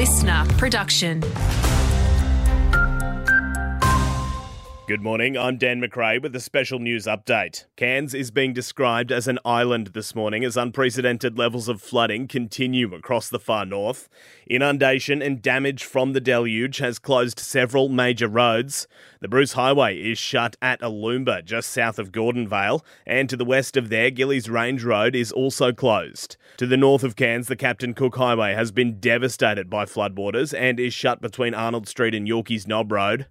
listener production. Good morning, I'm Dan McRae with a special news update. Cairns is being described as an island this morning as unprecedented levels of flooding continue across the far north. Inundation and damage from the deluge has closed several major roads. The Bruce Highway is shut at Aloomba, just south of Gordonvale, and to the west of there, Gillies Range Road is also closed. To the north of Cairns, the Captain Cook Highway has been devastated by floodwaters and is shut between Arnold Street and Yorkies Knob Road.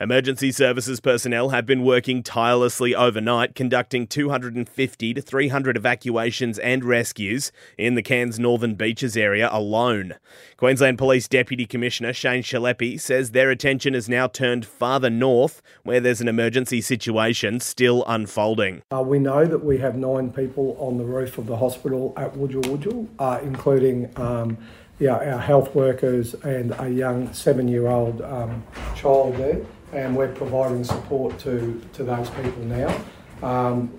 Emergency services personnel have been working tirelessly overnight, conducting 250 to 300 evacuations and rescues in the Cairns Northern Beaches area alone. Queensland Police Deputy Commissioner Shane Chelepy says their attention is now turned farther north, where there's an emergency situation still unfolding. Uh, we know that we have nine people on the roof of the hospital at Wujal Wujal, uh, including um, yeah, our health workers and a young seven year old um, child there and we're providing support to, to those people now. Um,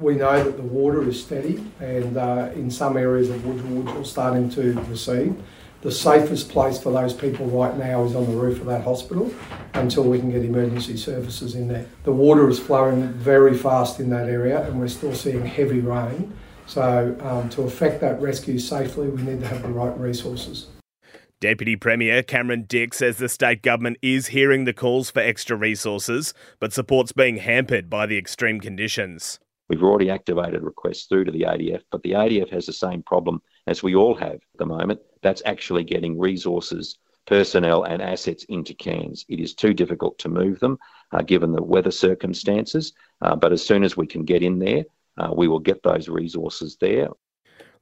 we know that the water is steady and uh, in some areas of Wujal Wujal starting to recede. The safest place for those people right now is on the roof of that hospital until we can get emergency services in there. The water is flowing very fast in that area and we're still seeing heavy rain. So, um, to effect that rescue safely, we need to have the right resources. Deputy Premier Cameron Dick says the state government is hearing the calls for extra resources, but support's being hampered by the extreme conditions. We've already activated requests through to the ADF, but the ADF has the same problem as we all have at the moment. That's actually getting resources, personnel, and assets into Cairns. It is too difficult to move them uh, given the weather circumstances, uh, but as soon as we can get in there, uh, we will get those resources there.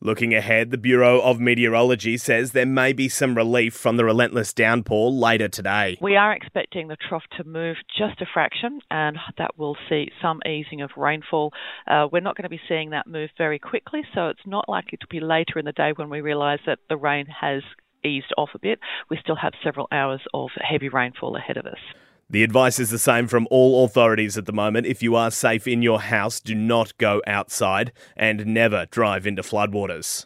Looking ahead, the Bureau of Meteorology says there may be some relief from the relentless downpour later today. We are expecting the trough to move just a fraction, and that will see some easing of rainfall. Uh, we're not going to be seeing that move very quickly, so it's not likely to be later in the day when we realise that the rain has eased off a bit. We still have several hours of heavy rainfall ahead of us. The advice is the same from all authorities at the moment. If you are safe in your house, do not go outside and never drive into floodwaters.